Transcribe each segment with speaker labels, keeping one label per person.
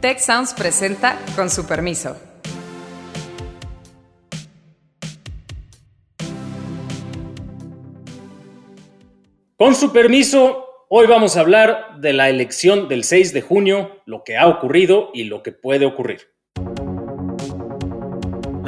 Speaker 1: Tech Sounds presenta con su permiso.
Speaker 2: Con su permiso, hoy vamos a hablar de la elección del 6 de junio, lo que ha ocurrido y lo que puede ocurrir.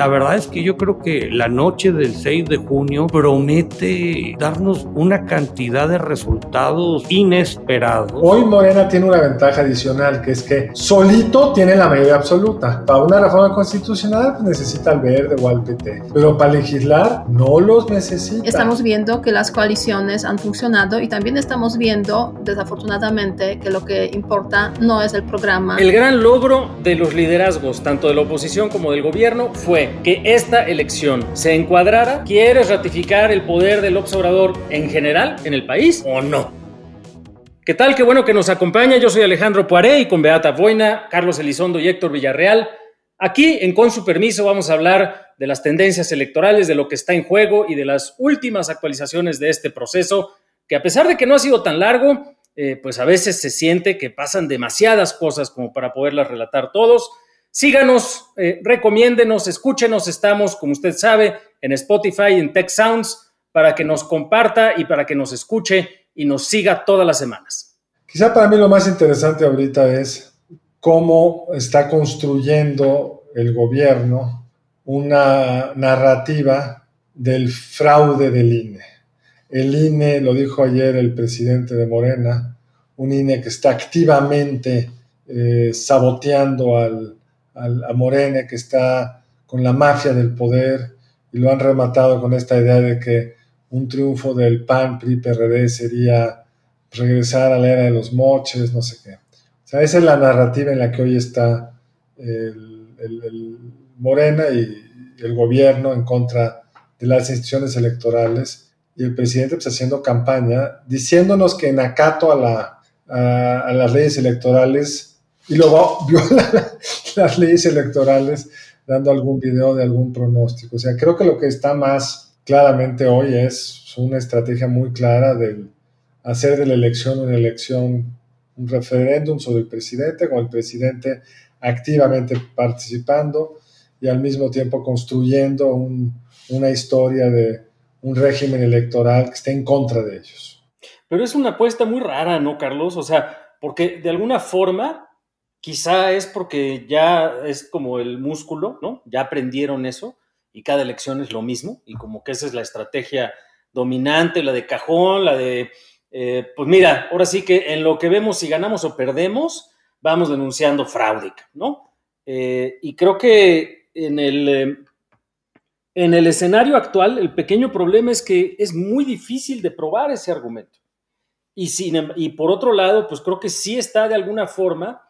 Speaker 3: La verdad es que yo creo que la noche del 6 de junio promete darnos una cantidad de resultados inesperados.
Speaker 4: Hoy Morena tiene una ventaja adicional, que es que solito tiene la mayoría absoluta. Para una reforma constitucional pues, necesita al verde o al PT, pero para legislar no los necesita.
Speaker 5: Estamos viendo que las coaliciones han funcionado y también estamos viendo, desafortunadamente, que lo que importa no es el programa.
Speaker 2: El gran logro de los liderazgos, tanto de la oposición como del gobierno, fue que esta elección se encuadrara, ¿quieres ratificar el poder del observador en general en el país o no? ¿Qué tal? Qué bueno que nos acompaña. Yo soy Alejandro Poiré con Beata Boina, Carlos Elizondo y Héctor Villarreal. Aquí, en Con su permiso, vamos a hablar de las tendencias electorales, de lo que está en juego y de las últimas actualizaciones de este proceso, que a pesar de que no ha sido tan largo, eh, pues a veces se siente que pasan demasiadas cosas como para poderlas relatar todos. Síganos, eh, recomiéndenos, escúchenos. Estamos, como usted sabe, en Spotify, en Tech Sounds, para que nos comparta y para que nos escuche y nos siga todas las semanas.
Speaker 4: Quizá para mí lo más interesante ahorita es cómo está construyendo el gobierno una narrativa del fraude del INE. El INE, lo dijo ayer el presidente de Morena, un INE que está activamente eh, saboteando al, a Morena que está con la mafia del poder y lo han rematado con esta idea de que un triunfo del PAN, PRI, PRD sería regresar a la era de los moches, no sé qué. O sea, esa es la narrativa en la que hoy está Morena y, el gobierno en contra de las instituciones electorales y el presidente pues, haciendo campaña diciéndonos que en acato a las leyes electorales y luego viola las leyes electorales dando algún video de algún pronóstico. O sea, creo que lo que está más claramente hoy es una estrategia muy clara de hacer de la elección una elección, un referéndum sobre el presidente, con el presidente activamente participando y al mismo tiempo construyendo una historia de un régimen electoral que esté en contra de ellos.
Speaker 2: Pero es una apuesta muy rara, ¿no, Carlos? O sea, porque de alguna forma Quizá es porque ya es como el músculo, ¿no? Ya aprendieron eso y cada elección es lo mismo y como que esa es la estrategia dominante, la de cajón, la de, eh, pues mira, ahora sí que en lo que vemos si ganamos o perdemos, vamos denunciando fraude, ¿no? Eh, y creo que en el, eh, en el escenario actual el pequeño problema es que es muy difícil de probar ese argumento. Y, sin, em, y por otro lado, pues creo que sí está de alguna forma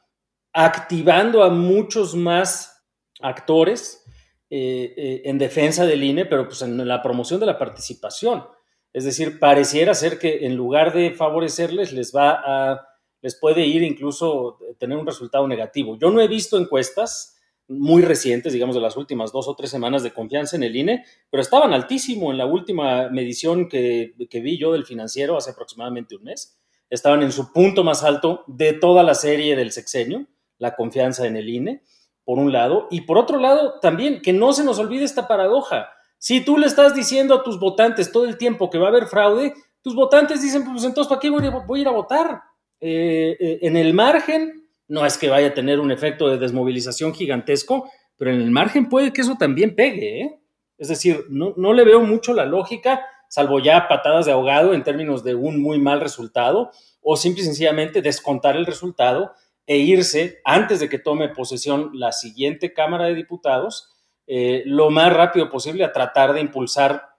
Speaker 2: activando a muchos más actores eh, eh, en defensa del INE, pero pues en la promoción de la participación. Es decir, pareciera ser que en lugar de favorecerles, les va a, les puede ir incluso tener un resultado negativo. Yo no he visto encuestas muy recientes, digamos de las últimas dos o tres semanas de confianza en el INE, pero estaban altísimo en la última medición que, que vi yo del financiero hace aproximadamente un mes. Estaban en su punto más alto de toda la serie del sexenio la confianza en el INE, por un lado, y por otro lado también que no se nos olvide esta paradoja. Si tú le estás diciendo a tus votantes todo el tiempo que va a haber fraude, tus votantes dicen, pues entonces, ¿para qué voy a, ir a votar? Eh, eh, en el margen, no es que vaya a tener un efecto de desmovilización gigantesco, pero en el margen puede que eso también pegue. ¿eh? Es decir, no, no le veo mucho la lógica, salvo ya patadas de ahogado en términos de un muy mal resultado, o simple y sencillamente descontar el resultado e irse antes de que tome posesión la siguiente Cámara de Diputados eh, lo más rápido posible a tratar de impulsar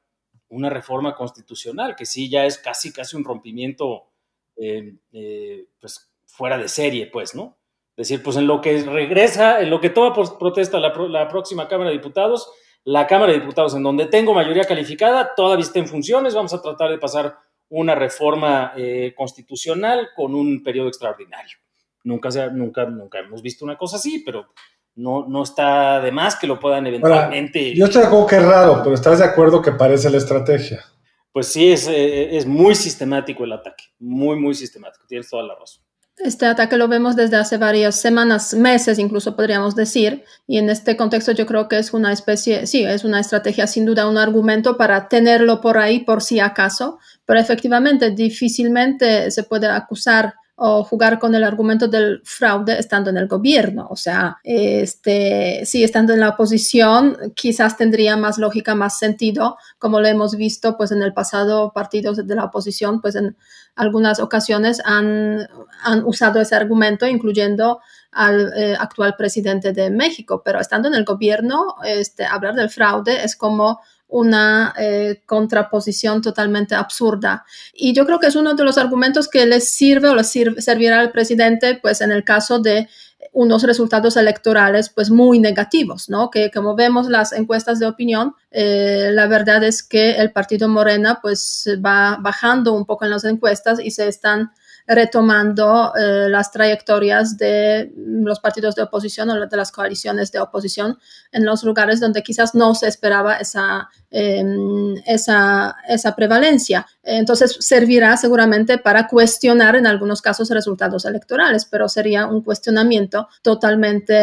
Speaker 2: una reforma constitucional, que sí ya es casi, casi un rompimiento eh, eh, pues, fuera de serie, pues, ¿no? Es decir, pues en lo que regresa, en lo que toma protesta la, la próxima Cámara de Diputados, la Cámara de Diputados en donde tengo mayoría calificada todavía está en funciones, vamos a tratar de pasar una reforma constitucional con un periodo extraordinario. Nunca, se, nunca, nunca hemos visto una cosa así, pero no, no está de más que lo puedan eventualmente.
Speaker 4: yo estoy de acuerdo que es raro, pero ¿estás de acuerdo que parece la estrategia?
Speaker 2: Pues sí, es, eh, es muy sistemático el ataque, muy, muy sistemático, tienes toda la razón.
Speaker 5: Este ataque lo vemos desde hace varias semanas, meses incluso podríamos decir, y en este contexto yo creo que es una especie, sí, es una estrategia sin duda, un argumento para tenerlo por ahí por si acaso, pero efectivamente difícilmente se puede acusar o jugar con el argumento del fraude estando en el gobierno. O sea, este, sí, estando en la oposición, quizás tendría más lógica, más sentido, como lo hemos visto pues en el pasado partidos de la oposición, pues en algunas ocasiones han, han usado ese argumento, incluyendo al eh, actual presidente de México, pero estando en el gobierno, este, hablar del fraude es como una eh, contraposición totalmente absurda. Y yo creo que es uno de los argumentos que les sirve o les servirá al presidente, pues en el caso de unos resultados electorales pues muy negativos, ¿no? Que como vemos las encuestas de opinión, eh, la verdad es que el partido Morena pues va bajando un poco en las encuestas y se están retomando eh, las trayectorias de los partidos de oposición o de las coaliciones de oposición en los lugares donde quizás no se esperaba esa, em, esa, esa, prevalencia. Entonces servirá seguramente para cuestionar en algunos casos resultados electorales, pero sería un cuestionamiento totalmente,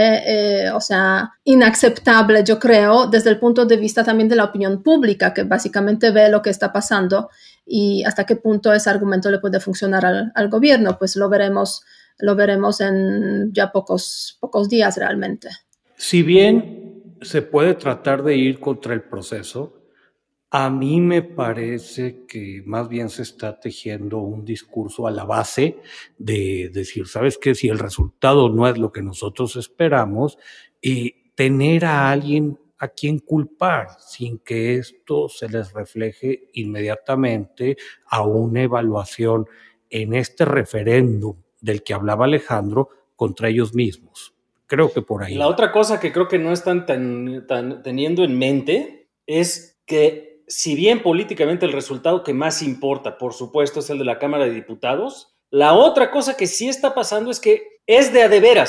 Speaker 5: eh, o sea, inaceptable, yo creo, desde el punto de vista también de la opinión pública, que básicamente ve lo que está pasando y hasta qué punto ese argumento le puede funcionar al, gobierno, pues lo veremos, lo veremos en ya pocos, pocos días realmente.
Speaker 3: Si bien se puede tratar de ir contra el proceso, a mí me parece que más bien se está tejiendo un discurso a la base de decir, ¿sabes qué? Si el resultado no es lo que nosotros esperamos, y tener a alguien a quién culpar sin que esto se les refleje inmediatamente a una evaluación en este referéndum del que hablaba Alejandro contra ellos mismos. Creo que por ahí.
Speaker 2: La otra cosa que creo que no están tan, teniendo en mente es que si bien políticamente el resultado que más importa, por supuesto, es el de la Cámara de Diputados, la otra cosa que sí está pasando es que es de a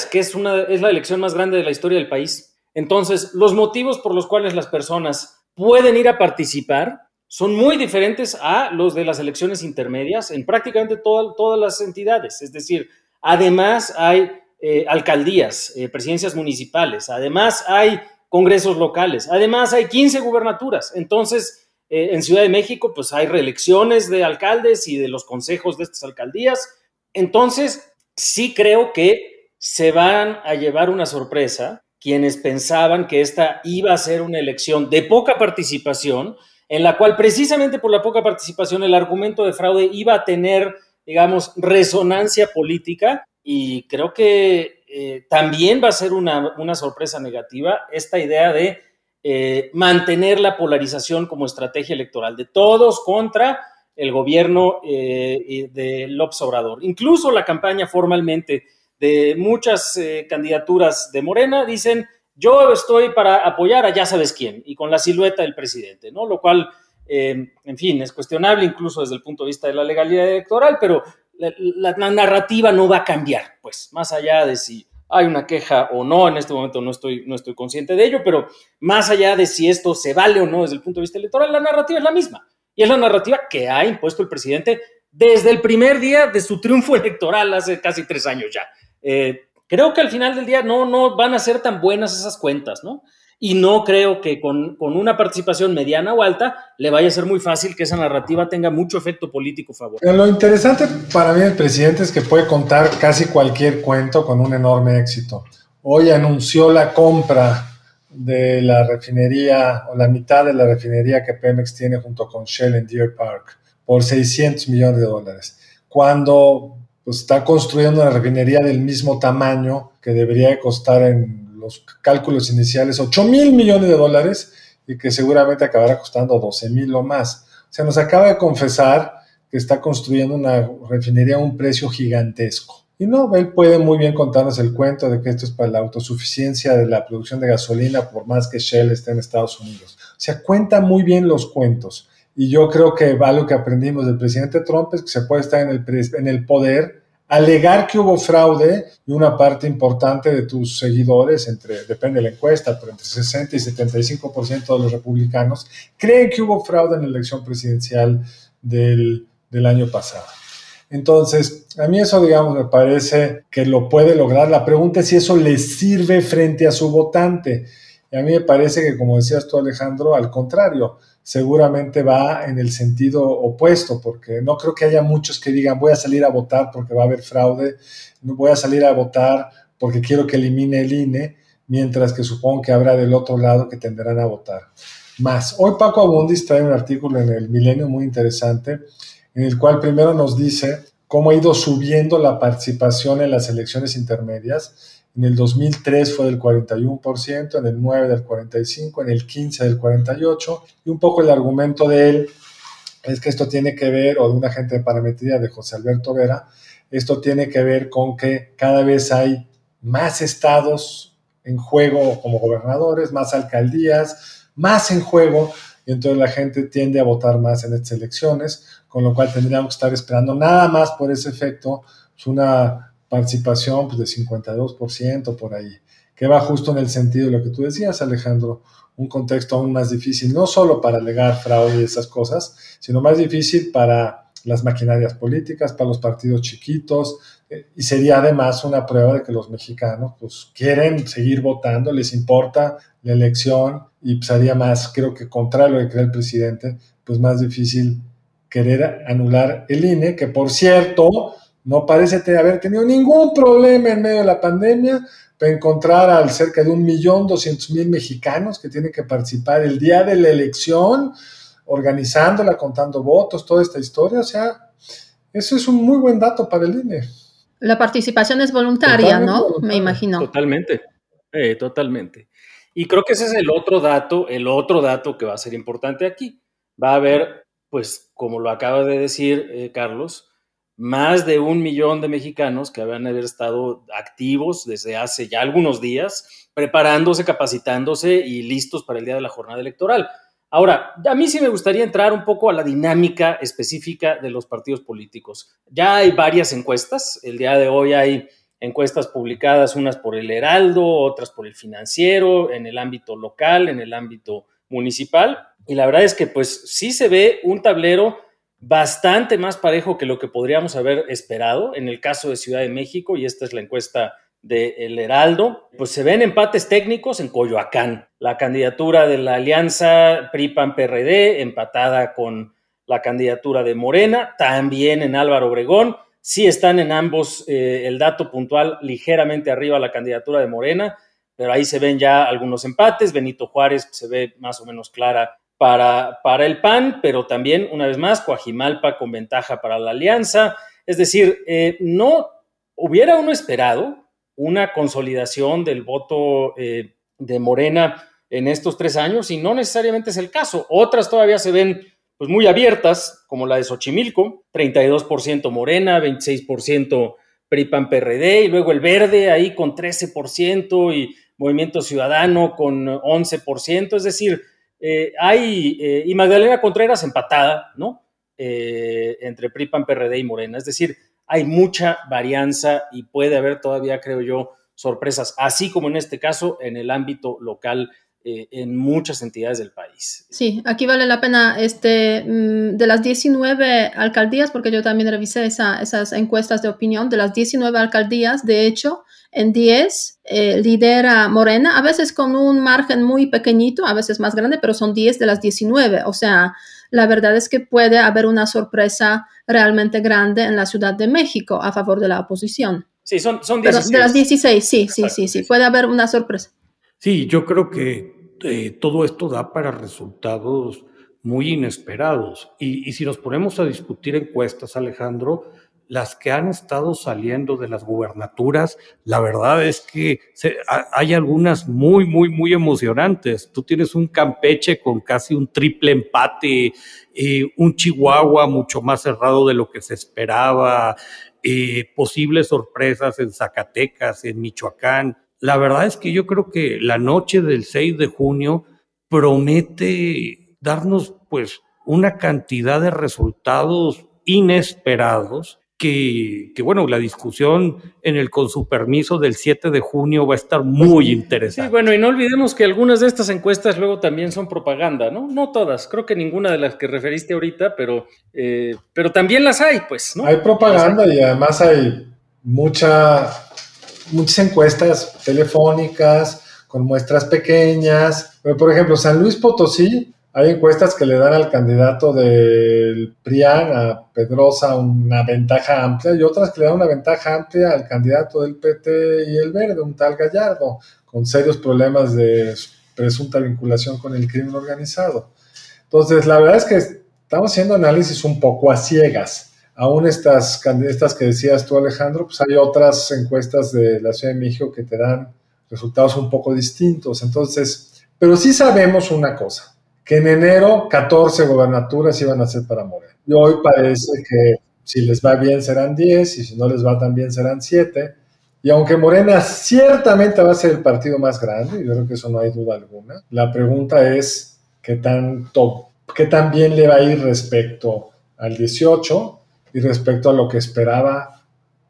Speaker 2: que es, una, es la elección más grande de la historia del país entonces, los motivos por los cuales las personas pueden ir a participar son muy diferentes a los de las elecciones intermedias en prácticamente todas las entidades. Es decir, además hay eh, alcaldías, eh, presidencias municipales, además hay congresos locales, además hay 15 gubernaturas. Entonces, eh, en Ciudad de México, pues hay reelecciones de alcaldes y de los consejos de estas alcaldías. Entonces, sí creo que se van a llevar una sorpresa quienes pensaban que esta iba a ser una elección de poca participación, en la cual precisamente por la poca participación el argumento de fraude iba a tener, digamos, resonancia política y creo que eh, también va a ser una, sorpresa negativa esta idea de eh, mantener la polarización como estrategia electoral de todos contra el gobierno eh, de López Obrador. Incluso la campaña formalmente de muchas eh, candidaturas de Morena dicen, yo estoy para apoyar a ya sabes quién, y con la silueta del presidente, ¿no? Lo cual, eh, en fin, es cuestionable incluso desde el punto de vista de la legalidad electoral, pero la, narrativa no va a cambiar, pues, más allá de si hay una queja o no, en este momento no estoy, no estoy consciente de ello, pero más allá de si esto se vale o no desde el punto de vista electoral, la narrativa es la misma. Y es la narrativa que ha impuesto el presidente desde el primer día de su triunfo electoral hace casi tres años ya. Eh, creo que al final del día no, no van a ser tan buenas esas cuentas, ¿no? Y no creo que con, una participación mediana o alta le vaya a ser muy fácil que esa narrativa tenga mucho efecto político favorable.
Speaker 4: Lo interesante para mí el presidente es que puede contar casi cualquier cuento con un enorme éxito. Hoy anunció la compra de la refinería o la mitad de la refinería que Pemex tiene junto con Shell en Deer Park por 600 millones de dólares. Cuando pues está construyendo una refinería del mismo tamaño que debería costar en los cálculos iniciales 8 mil millones de dólares y que seguramente acabará costando 12 mil o más. O sea, nos acaba de confesar que está construyendo una refinería a un precio gigantesco. Y no, él puede muy bien contarnos el cuento de que esto es para la autosuficiencia de la producción de gasolina, por más que Shell esté en Estados Unidos. O sea, cuenta muy bien los cuentos. Y yo creo que algo que aprendimos del presidente Trump es que se puede estar en el, en el poder, alegar que hubo fraude y una parte importante de tus seguidores, entre, depende de la encuesta, pero entre 60 y 75% de los republicanos creen que hubo fraude en la elección presidencial del, del año pasado. Entonces, a mí eso, digamos, me parece que lo puede lograr. La pregunta es si eso le sirve frente a su votante. Y a mí me parece que, como decías tú, Alejandro, al contrario, seguramente va en el sentido opuesto, porque no creo que haya muchos que digan voy a salir a votar porque va a haber fraude, voy a salir a votar porque quiero que elimine el INE, mientras que supongo que habrá del otro lado que tenderán a votar más. Hoy Paco Abundis trae un artículo en el Milenio muy interesante, en el cual primero nos dice cómo ha ido subiendo la participación en las elecciones intermedias. En el 2003 fue del 41%, en el 9 del 45%, en el 15 del 48%, y un poco el argumento de él es que esto tiene que ver, o de una agente de parametría de José Alberto Vera, esto tiene que ver con que cada vez hay más estados en juego como gobernadores, más alcaldías, más en juego, y entonces la gente tiende a votar más en estas elecciones, con lo cual tendríamos que estar esperando nada más por ese efecto, pues una participación pues, de 52% por ahí, que va justo en el sentido de lo que tú decías, Alejandro, un contexto aún más difícil, no solo para alegar fraude y esas cosas, sino más difícil para las maquinarias políticas, para los partidos chiquitos, eh, y sería además una prueba de que los mexicanos pues, quieren seguir votando, les importa la elección y pues haría más, creo que contrario a lo que cree el presidente, pues más difícil querer anular el INE, que por cierto no parece haber tenido ningún problema en medio de la pandemia para encontrar al cerca de un millón doscientos mil mexicanos que tienen que participar el día de la elección, organizándola, contando votos, toda esta historia. O sea, eso es un muy buen dato para el INE.
Speaker 5: La participación es voluntaria, ¿no? Me imagino.
Speaker 2: Totalmente, eh, totalmente. Y creo que ese es el otro dato, el otro dato que va a ser importante aquí. Va a haber, pues, como lo acaba de decir eh, Carlos, más de un millón de mexicanos que a haber estado activos desde hace ya algunos días, preparándose, capacitándose y listos para el día de la jornada electoral. Ahora, a mí sí me gustaría entrar un poco a la dinámica específica de los partidos políticos. Ya hay varias encuestas, el día de hoy hay encuestas publicadas, unas por el Heraldo, otras por el Financiero, en el ámbito local, en el ámbito municipal, y la verdad es que pues sí se ve un tablero bastante más parejo que lo que podríamos haber esperado en el caso de Ciudad de México, y esta es la encuesta de El Heraldo, pues se ven empates técnicos en Coyoacán. La candidatura de la alianza PRI-PAN-PRD empatada con la candidatura de Morena, también en Álvaro Obregón. Sí están en ambos eh, el dato puntual ligeramente arriba la candidatura de Morena, pero ahí se ven ya algunos empates. Benito Juárez se ve más o menos clara para, para el PAN, pero también, una vez más, Coajimalpa con ventaja para la alianza. Es decir, eh, no hubiera uno esperado una consolidación del voto eh, de Morena en estos tres años y no necesariamente es el caso. Otras todavía se ven pues muy abiertas, como la de Xochimilco, 32% Morena, 26% PRI-PAN-PRD y luego el Verde ahí con 13% y Movimiento Ciudadano con 11%, es decir, eh, hay, eh, y Magdalena Contreras empatada, ¿no? entre PRI-PAN-PRD y Morena, es decir, hay mucha varianza y puede haber todavía, creo yo, sorpresas, así como en este caso en el ámbito local eh, en muchas entidades del país.
Speaker 5: Sí, aquí vale la pena este, mm, de las 19 alcaldías, porque yo también revisé esas encuestas de opinión, de las 19 alcaldías, de hecho, en 10 eh, lidera Morena, a veces con un margen muy pequeñito, a veces más grande, pero son 10 de las 19, o sea, la verdad es que puede haber una sorpresa realmente grande en la Ciudad de México a favor de la oposición.
Speaker 2: Sí, son, son 16.
Speaker 5: de las 16, sí, sí, sí, sí, puede haber una sorpresa.
Speaker 3: Sí, yo creo que eh, todo esto da para resultados muy inesperados. Y, si nos ponemos a discutir encuestas, Alejandro, las que han estado saliendo de las gubernaturas, la verdad es que hay algunas muy, muy, muy emocionantes. Tú tienes un Campeche con casi un triple empate, eh, un Chihuahua mucho más cerrado de lo que se esperaba, eh, posibles sorpresas en Zacatecas, en Michoacán. La verdad es que yo creo que la noche del 6 de junio promete darnos pues una cantidad de resultados inesperados que, bueno, la discusión en el con su permiso del 7 de junio va a estar muy interesante.
Speaker 2: Sí, bueno, y no olvidemos que algunas de estas encuestas luego también son propaganda, ¿no? No todas, creo que ninguna de las que referiste ahorita, pero, eh, pero también las hay, pues, ¿no?
Speaker 4: Hay propaganda y además hay mucha, muchas encuestas telefónicas con muestras pequeñas. Por ejemplo, San Luis Potosí hay encuestas que le dan al candidato del PRIAN, a Pedrosa, una ventaja amplia y otras que le dan una ventaja amplia al candidato del PT y el Verde, un tal Gallardo, con serios problemas de presunta vinculación con el crimen organizado. Entonces, la verdad es que estamos haciendo análisis un poco a ciegas. Aún estas, estas que decías tú, Alejandro, pues hay otras encuestas de la Ciudad de México que te dan resultados un poco distintos. Entonces, pero sí sabemos una cosa que en enero 14 gobernaturas iban a ser para Morena. Y hoy parece que si les va bien serán 10 y si no les va tan bien serán 7. Y aunque Morena ciertamente va a ser el partido más grande, yo creo que eso no hay duda alguna, la pregunta es qué tanto, qué tan bien le va a ir respecto al 18 y respecto a lo que esperaba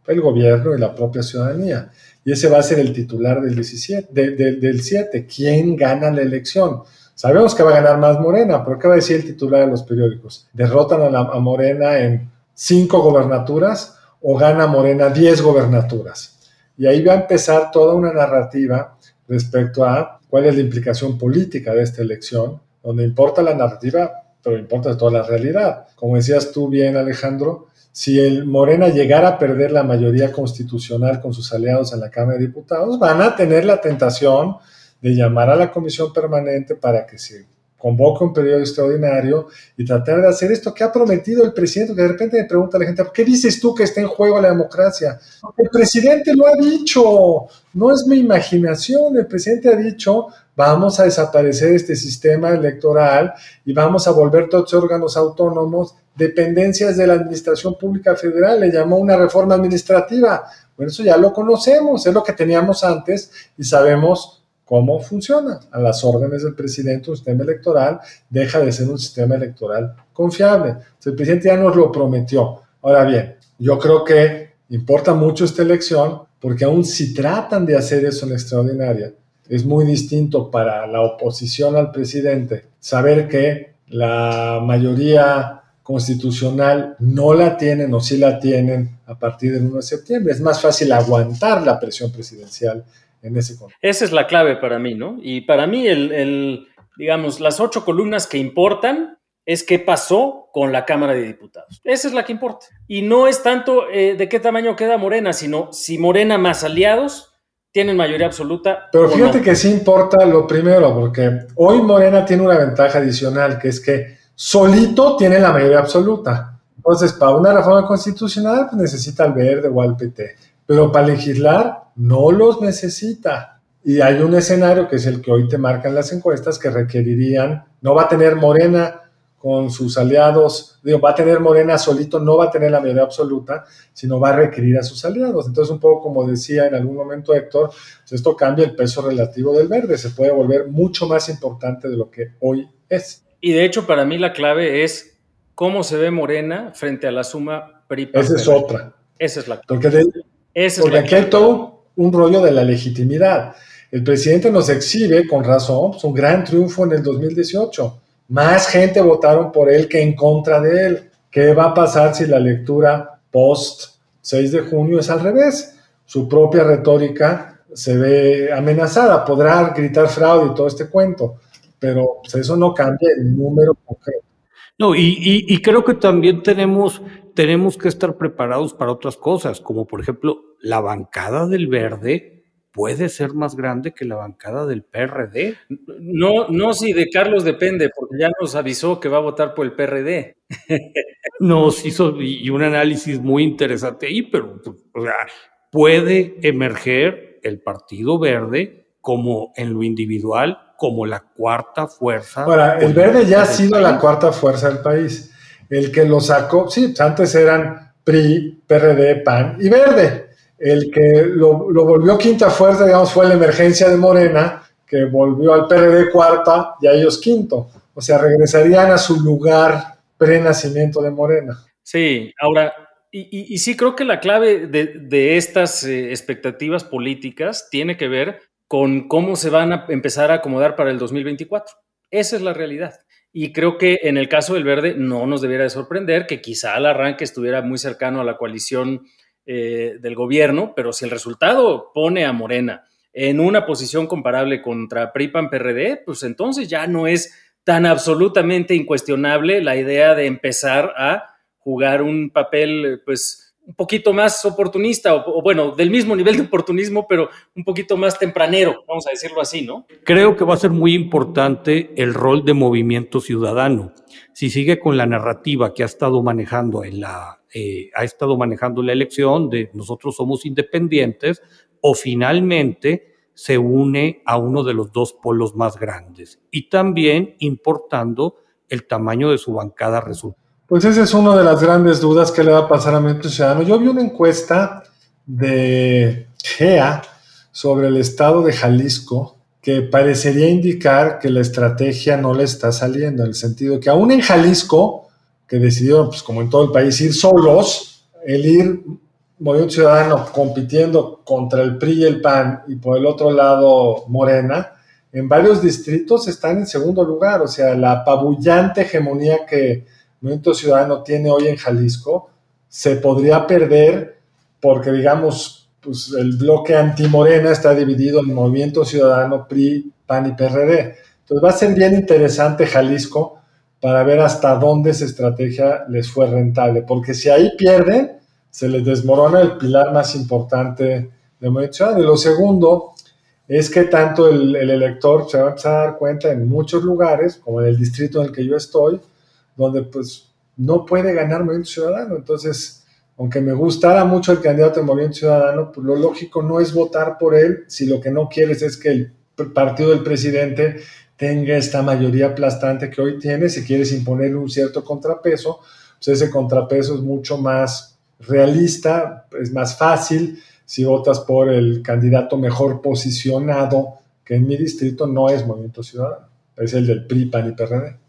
Speaker 4: el gobierno y la propia ciudadanía. Y ese va a ser el titular del, 17, del 7. ¿Quién gana la elección? Sabemos que va a ganar más Morena, pero ¿qué va a decir el titular de los periódicos? ¿Derrotan a, Morena en cinco gobernaturas o gana Morena diez gobernaturas? Y ahí va a empezar toda una narrativa respecto a cuál es la implicación política de esta elección, donde importa la narrativa, pero importa toda la realidad. Como decías tú bien, Alejandro, si el Morena llegara a perder la mayoría constitucional con sus aliados en la Cámara de Diputados, van a tener la tentación de llamar a la comisión permanente para que se convoque un periodo extraordinario y tratar de hacer esto que ha prometido el presidente, que de repente me pregunta la gente, ¿por qué dices tú que está en juego la democracia? El presidente lo ha dicho, no es mi imaginación, el presidente ha dicho, vamos a desaparecer este sistema electoral y vamos a volver todos órganos autónomos dependencias de la Administración Pública Federal, le llamó una reforma administrativa. Bueno, eso ya lo conocemos, es lo que teníamos antes y sabemos cómo funciona. A las órdenes del presidente un sistema electoral deja de ser un sistema electoral confiable. el presidente ya nos lo prometió. Ahora bien, yo creo que importa mucho esta elección porque aún si tratan de hacer eso en extraordinaria, es muy distinto para la oposición al presidente saber que la mayoría constitucional no la tienen o sí la tienen a partir del 1 de septiembre. Es más fácil aguantar la presión presidencial en ese
Speaker 2: Esa es la clave para mí, ¿no? Y para mí, el, digamos, las ocho columnas que importan es qué pasó con la Cámara de Diputados. Esa es la que importa. Y no es tanto eh, de qué tamaño queda Morena, sino si Morena más aliados tienen mayoría absoluta.
Speaker 4: Pero fíjate que sí importa lo primero, porque hoy Morena tiene una ventaja adicional, que es que solito tiene la mayoría absoluta. Entonces, para una reforma constitucional, pues necesita al verde o al PT pero para legislar no los necesita. Y hay un escenario que es el que hoy te marcan las encuestas que requerirían, no va a tener Morena con sus aliados, digo, va a tener Morena solito, no va a tener la mayoría absoluta, sino va a requerir a sus aliados. Entonces, un poco como decía en algún momento Héctor, pues esto cambia el peso relativo del verde, se puede volver mucho más importante de lo que hoy es.
Speaker 2: Y de hecho, para mí la clave es cómo se ve Morena frente a la suma PRI.
Speaker 4: Esa es otra.
Speaker 2: Esa es la
Speaker 4: Porque de, porque aquí hay todo un rollo de la legitimidad. El presidente nos exhibe, con razón, pues, un gran triunfo en el 2018. Más gente votaron por él que en contra de él. ¿Qué va a pasar si la lectura post 6 de junio es al revés? Su propia retórica se ve amenazada. Podrá gritar fraude y todo este cuento, pero pues, eso no cambia el número concreto.
Speaker 3: No, y, y creo que también tenemos tenemos que estar preparados para otras cosas, como por ejemplo, la bancada del verde puede ser más grande que la bancada del PRD.
Speaker 2: No, no, si de Carlos depende, porque ya nos avisó que va a votar por el PRD.
Speaker 3: Nos hizo y un análisis muy interesante ahí, pero o sea, puede emerger el Partido Verde como en lo individual, como la cuarta fuerza.
Speaker 4: Ahora, el verde ya ha sido la cuarta fuerza del país. El que lo sacó, sí, antes eran PRI, PRD, PAN y Verde. El que lo, lo volvió quinta fuerza, digamos, fue la emergencia de Morena, que volvió al PRD cuarta y a ellos quinto. O sea, regresarían a su lugar pre-nacimiento de Morena.
Speaker 2: Sí, ahora, Y, sí creo que la clave de, estas eh, expectativas políticas tiene que ver con cómo se van a empezar a acomodar para el 2024. Esa es la realidad. Y creo que en el caso del verde no nos debiera de sorprender que quizá al arranque estuviera muy cercano a la coalición eh, del gobierno, pero si el resultado pone a Morena en una posición comparable contra PRI-PAN-PRD, pues entonces ya no es tan absolutamente incuestionable la idea de empezar a jugar un papel, pues, un poquito más oportunista, o, bueno, del mismo nivel de oportunismo, pero un poquito más tempranero, vamos a decirlo así, ¿no?
Speaker 3: Creo que va a ser muy importante el rol de movimiento ciudadano. Si sigue con la narrativa que ha estado manejando en la, eh, ha estado manejando la elección de nosotros somos independientes, o finalmente se une a uno de los dos polos más grandes y también importando el tamaño de su bancada resulta.
Speaker 4: Pues esa es una de las grandes dudas que le va a pasar a Movimiento Ciudadano. Yo vi una encuesta de GEA sobre el estado de Jalisco que parecería indicar que la estrategia no le está saliendo, en el sentido que aún en Jalisco, que decidieron, pues como en todo el país, ir solos, el ir Movimiento Ciudadano compitiendo contra el PRI y el PAN y por el otro lado Morena, en varios distritos están en segundo lugar. O sea, la apabullante hegemonía que Movimiento Ciudadano tiene hoy en Jalisco se podría perder porque, digamos, pues el bloque anti-Morena está dividido en Movimiento Ciudadano, PRI, PAN y PRD. Entonces va a ser bien interesante Jalisco para ver hasta dónde esa estrategia les fue rentable, porque si ahí pierden, se les desmorona el pilar más importante de Movimiento Ciudadano. Y lo segundo es que tanto el, elector se va a empezar a dar cuenta en muchos lugares, como en el distrito en el que yo estoy, donde pues no puede ganar Movimiento Ciudadano. Entonces, aunque me gustara mucho el candidato de Movimiento Ciudadano, pues lo lógico no es votar por él si lo que no quieres es que el partido del presidente tenga esta mayoría aplastante que hoy tiene. Si quieres imponer un cierto contrapeso, pues ese contrapeso es mucho más realista, es más fácil si votas por el candidato mejor posicionado, que en mi distrito no es Movimiento Ciudadano, es el del PRI, PAN y PRD.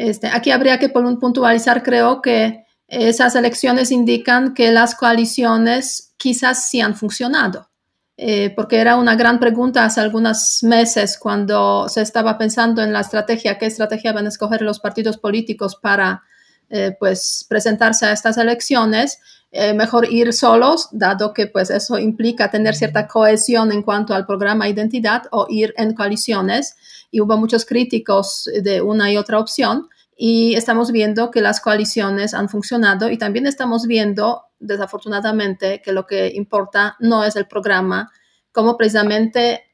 Speaker 5: Este, aquí habría que puntualizar, creo que esas elecciones indican que las coaliciones quizás sí han funcionado, eh, porque era una gran pregunta hace algunos meses cuando se estaba pensando en la estrategia, qué estrategia van a escoger los partidos políticos para eh, pues presentarse a estas elecciones eh, mejor ir solos, dado que pues eso implica tener cierta cohesión en cuanto al programa identidad o ir en coaliciones. Y hubo muchos críticos de una y otra opción. Y estamos viendo que las coaliciones han funcionado y también estamos viendo, desafortunadamente, que lo que importa no es el programa, como precisamente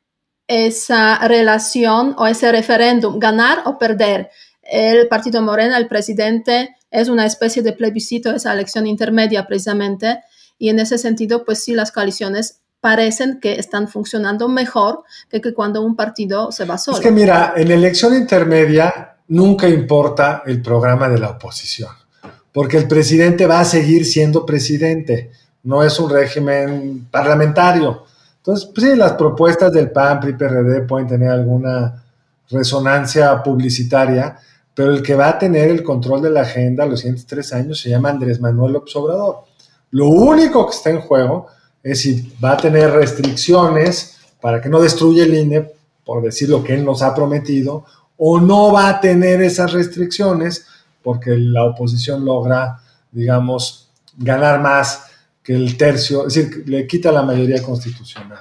Speaker 5: esa relación o ese referéndum, ganar o perder. El Partido Morena, el presidente, es una especie de plebiscito, esa elección intermedia precisamente, y en ese sentido, pues sí, las coaliciones parecen que están funcionando mejor que, que cuando un partido se va solo.
Speaker 4: Es que mira, en elección intermedia nunca importa el programa de la oposición, porque el presidente va a seguir siendo presidente, no es un régimen parlamentario. Entonces, pues sí, las propuestas del PAN, PRI, PRD pueden tener alguna resonancia publicitaria, pero el que va a tener el control de la agenda los siguientes tres años se llama Andrés Manuel López Obrador. Lo único que está en juego es si va a tener restricciones para que no destruya el INE, por decir lo que él nos ha prometido, o no va a tener esas restricciones porque la oposición logra, digamos, ganar más que el tercio, es decir, le quita la mayoría constitucional.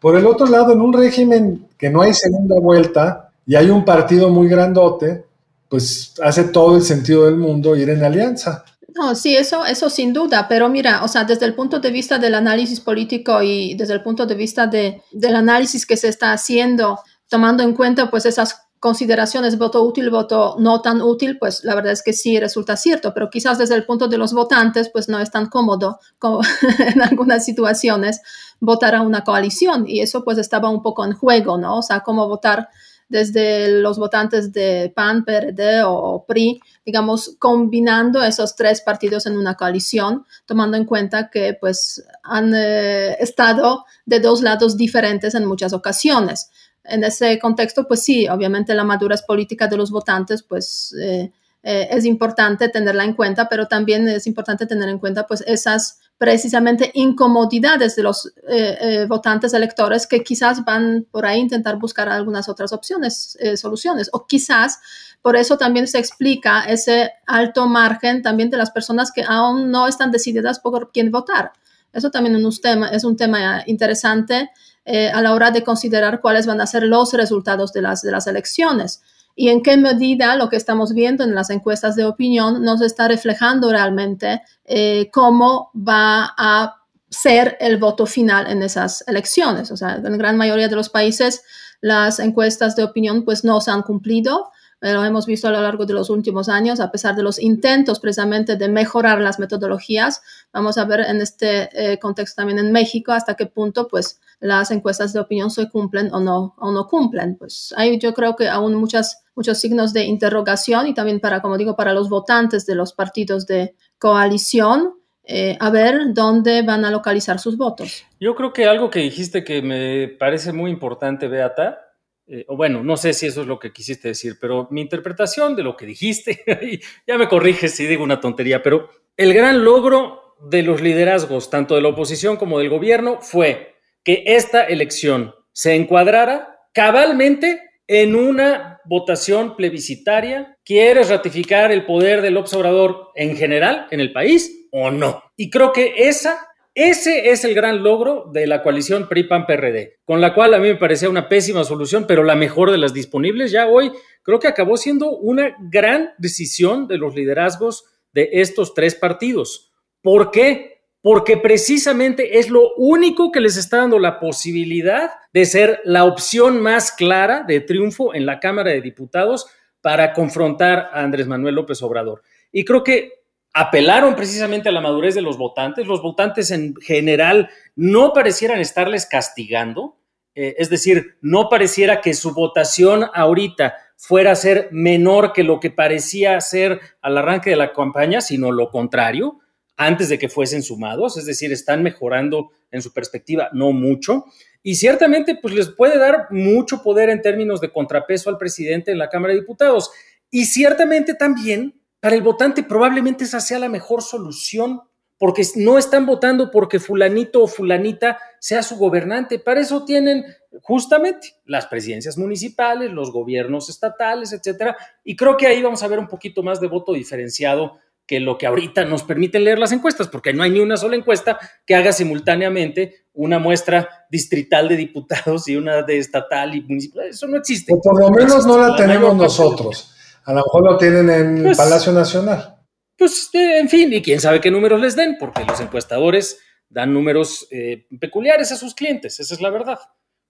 Speaker 4: Por el otro lado, en un régimen que no hay segunda vuelta y hay un partido muy grandote, pues hace todo el sentido del mundo ir en alianza.
Speaker 5: No, sí, eso, eso sin duda, pero mira, o sea, desde el punto de vista del análisis político y desde el punto de vista de, del análisis que se está haciendo, tomando en cuenta pues esas consideraciones voto útil, voto no tan útil, pues la verdad es que sí resulta cierto, pero quizás desde el punto de los votantes, pues no es tan cómodo en algunas situaciones votar a una coalición y eso pues estaba un poco en juego, ¿no? O sea, cómo votar desde los votantes de PAN, PRD o PRI, digamos, combinando esos tres partidos en una coalición, tomando en cuenta que pues han eh, estado de dos lados diferentes en muchas ocasiones. En ese contexto, pues sí, obviamente la madurez política de los votantes, pues... Eh, eh, es importante tenerla en cuenta, pero también es importante tener en cuenta pues esas precisamente incomodidades de los eh, eh, votantes electores que quizás van por ahí a intentar buscar algunas otras opciones, soluciones, o quizás por eso también se explica ese alto margen también de las personas que aún no están decididas por quién votar. Eso también es un tema, es un tema interesante a la hora de considerar cuáles van a ser los resultados de las, de las elecciones y en qué medida lo que estamos viendo en las encuestas de opinión nos está reflejando realmente eh, cómo va a ser el voto final en esas elecciones. O sea, en gran mayoría de los países las encuestas de opinión pues no se han cumplido lo hemos visto a lo largo de los últimos años, a pesar de los intentos precisamente de mejorar las metodologías. Vamos a ver en este eh, contexto también en México hasta qué punto pues las encuestas de opinión se cumplen o no, o no cumplen. Pues hay yo creo que aún muchas, muchos signos de interrogación y también para, como digo, para los votantes de los partidos de coalición. Eh, a ver dónde van a localizar sus votos.
Speaker 2: Yo creo que algo que dijiste que me parece muy importante, Beata, eh, bueno, no sé si eso es lo que quisiste decir, pero mi interpretación de lo que dijiste, ya me corriges si digo una tontería, pero el gran logro de los liderazgos, tanto de la oposición como del gobierno, fue que esta elección se encuadrara cabalmente en una votación plebiscitaria. ¿Quieres ratificar el poder del observador en general en el país o no? Y creo que esa ese es el gran logro de la coalición PRI-PAN-PRD, con la cual a mí me parecía una pésima solución, pero la mejor de las disponibles ya hoy creo que acabó siendo una gran decisión de los liderazgos de estos tres partidos. ¿Por qué? Porque precisamente es lo único que les está dando la posibilidad de ser la opción más clara de triunfo en la Cámara de Diputados para confrontar a Andrés Manuel López Obrador. Y creo que apelaron precisamente a la madurez de los votantes. Los votantes en general no parecieran estarles castigando, eh, es decir, no pareciera que su votación ahorita fuera a ser menor que lo que parecía ser al arranque de la campaña, sino lo contrario, antes de que fuesen sumados, es decir, están mejorando en su perspectiva, no mucho. Y ciertamente, pues les puede dar mucho poder en términos de contrapeso al presidente en la Cámara de Diputados. Y ciertamente también para el votante probablemente esa sea la mejor solución, porque no están votando porque fulanito o fulanita sea su gobernante. Para eso tienen justamente las presidencias municipales, los gobiernos estatales, etcétera. Y creo que ahí vamos a ver un poquito más de voto diferenciado que lo que ahorita nos permiten leer las encuestas, porque no hay ni una sola encuesta que haga simultáneamente una muestra distrital de diputados y una de estatal y municipal. Eso no existe.
Speaker 4: O por lo menos no la tenemos nosotros. A lo mejor lo tienen en el pues, Palacio Nacional.
Speaker 2: Pues, eh, en fin, y quién sabe qué números les den, porque los encuestadores dan números eh, peculiares a sus clientes, esa es la verdad.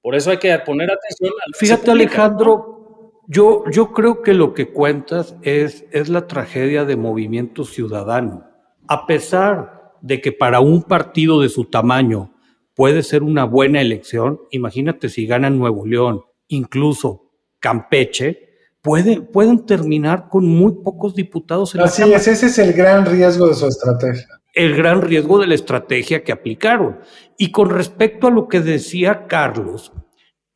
Speaker 2: Por eso hay que poner atención
Speaker 3: al Fíjate, Alejandro, yo, yo creo que lo que cuentas es, es la tragedia de movimiento ciudadano. A pesar de que para un partido de su tamaño puede ser una buena elección, imagínate si ganan Nuevo León, incluso Campeche, pueden terminar con muy pocos diputados
Speaker 4: en Así es, ese es el gran riesgo de su estrategia.
Speaker 3: El gran riesgo de la estrategia que aplicaron. Y con respecto a lo que decía Carlos,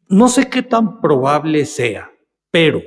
Speaker 3: no sé qué tan probable sea, pero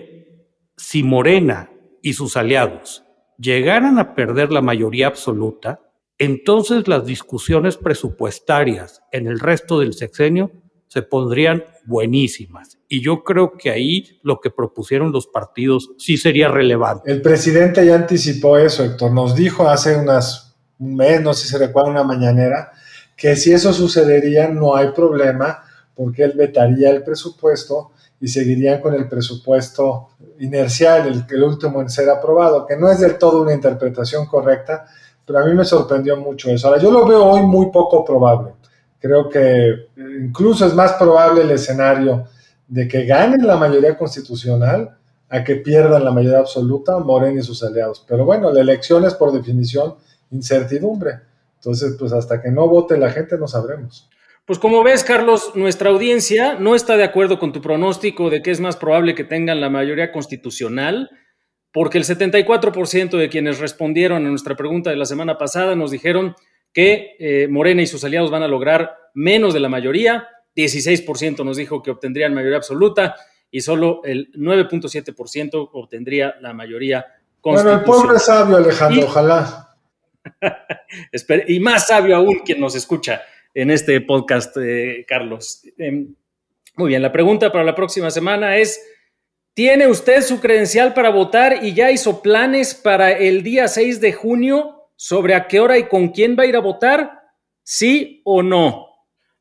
Speaker 3: si Morena y sus aliados llegaran a perder la mayoría absoluta, entonces las discusiones presupuestarias en el resto del sexenio se pondrían buenísimas. Y yo creo que ahí lo que propusieron los partidos sí sería relevante.
Speaker 4: El presidente ya anticipó eso, Héctor. Nos dijo hace unas, un mes, no sé si se recuerda, una mañanera, que si eso sucedería no hay problema porque él vetaría el presupuesto y seguirían con el presupuesto inercial, el, el último en ser aprobado, que no es del todo una interpretación correcta, pero a mí me sorprendió mucho eso. Ahora, yo lo veo hoy muy poco probable. Creo que incluso es más probable el escenario de que ganen la mayoría constitucional a que pierdan la mayoría absoluta Morena y sus aliados. Pero bueno, la elección es por definición incertidumbre. Entonces, pues hasta que no vote la gente no sabremos.
Speaker 2: Pues como ves, Carlos, nuestra audiencia no está de acuerdo con tu pronóstico de que es más probable que tengan la mayoría constitucional, porque el 74% de quienes respondieron a nuestra pregunta de la semana pasada nos dijeron que eh, Morena y sus aliados van a lograr menos de la mayoría, 16% nos dijo que obtendrían mayoría absoluta y solo el 9.7% obtendría la mayoría
Speaker 4: Bueno, el pueblo es sabio, Alejandro, ojalá.
Speaker 2: y más sabio aún quien nos escucha en este podcast, eh, Carlos. Em, muy bien, la pregunta para la próxima semana es, ¿tiene usted su credencial para votar y ya hizo planes para el día 6 de junio sobre a qué hora y con quién va a ir a votar? ¿Sí o no?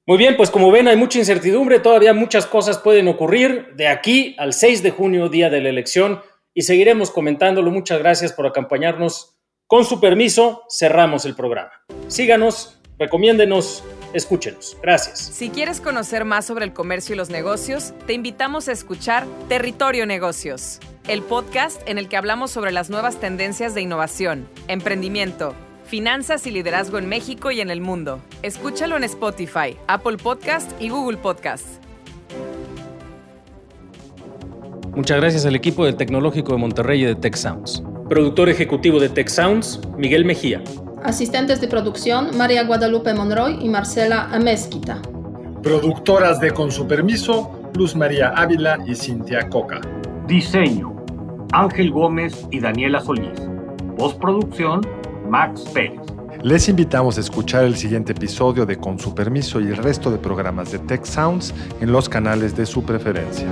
Speaker 2: Muy bien, pues como ven hay mucha incertidumbre, todavía muchas cosas pueden ocurrir de aquí al 6 de junio, día de la elección, y seguiremos comentándolo. Muchas gracias por acompañarnos. Con su permiso, cerramos el programa. Síganos, recomiéndenos, escúchenos. Gracias.
Speaker 1: Si quieres conocer más sobre el comercio y los negocios, te invitamos a escuchar Territorio Negocios, el podcast en el que hablamos sobre las nuevas tendencias de innovación, emprendimiento, finanzas y liderazgo en México y en el mundo. Escúchalo en Spotify, Apple Podcast y Google Podcast.
Speaker 2: Muchas gracias al equipo del Tecnológico de Monterrey y de Tech Sounds. Productor ejecutivo de Tech Sounds, Miguel Mejía.
Speaker 5: Asistentes de producción, María Guadalupe Monroy y Marcela Amezquita.
Speaker 4: Productoras de Con su permiso, Luz María Ávila y Cintia Coca.
Speaker 3: Diseño, Ángel Gómez y Daniela Solís. Postproducción, Max Pérez.
Speaker 4: Les invitamos a escuchar el siguiente episodio de Con su permiso y el resto de programas de Tech Sounds en los canales de su preferencia.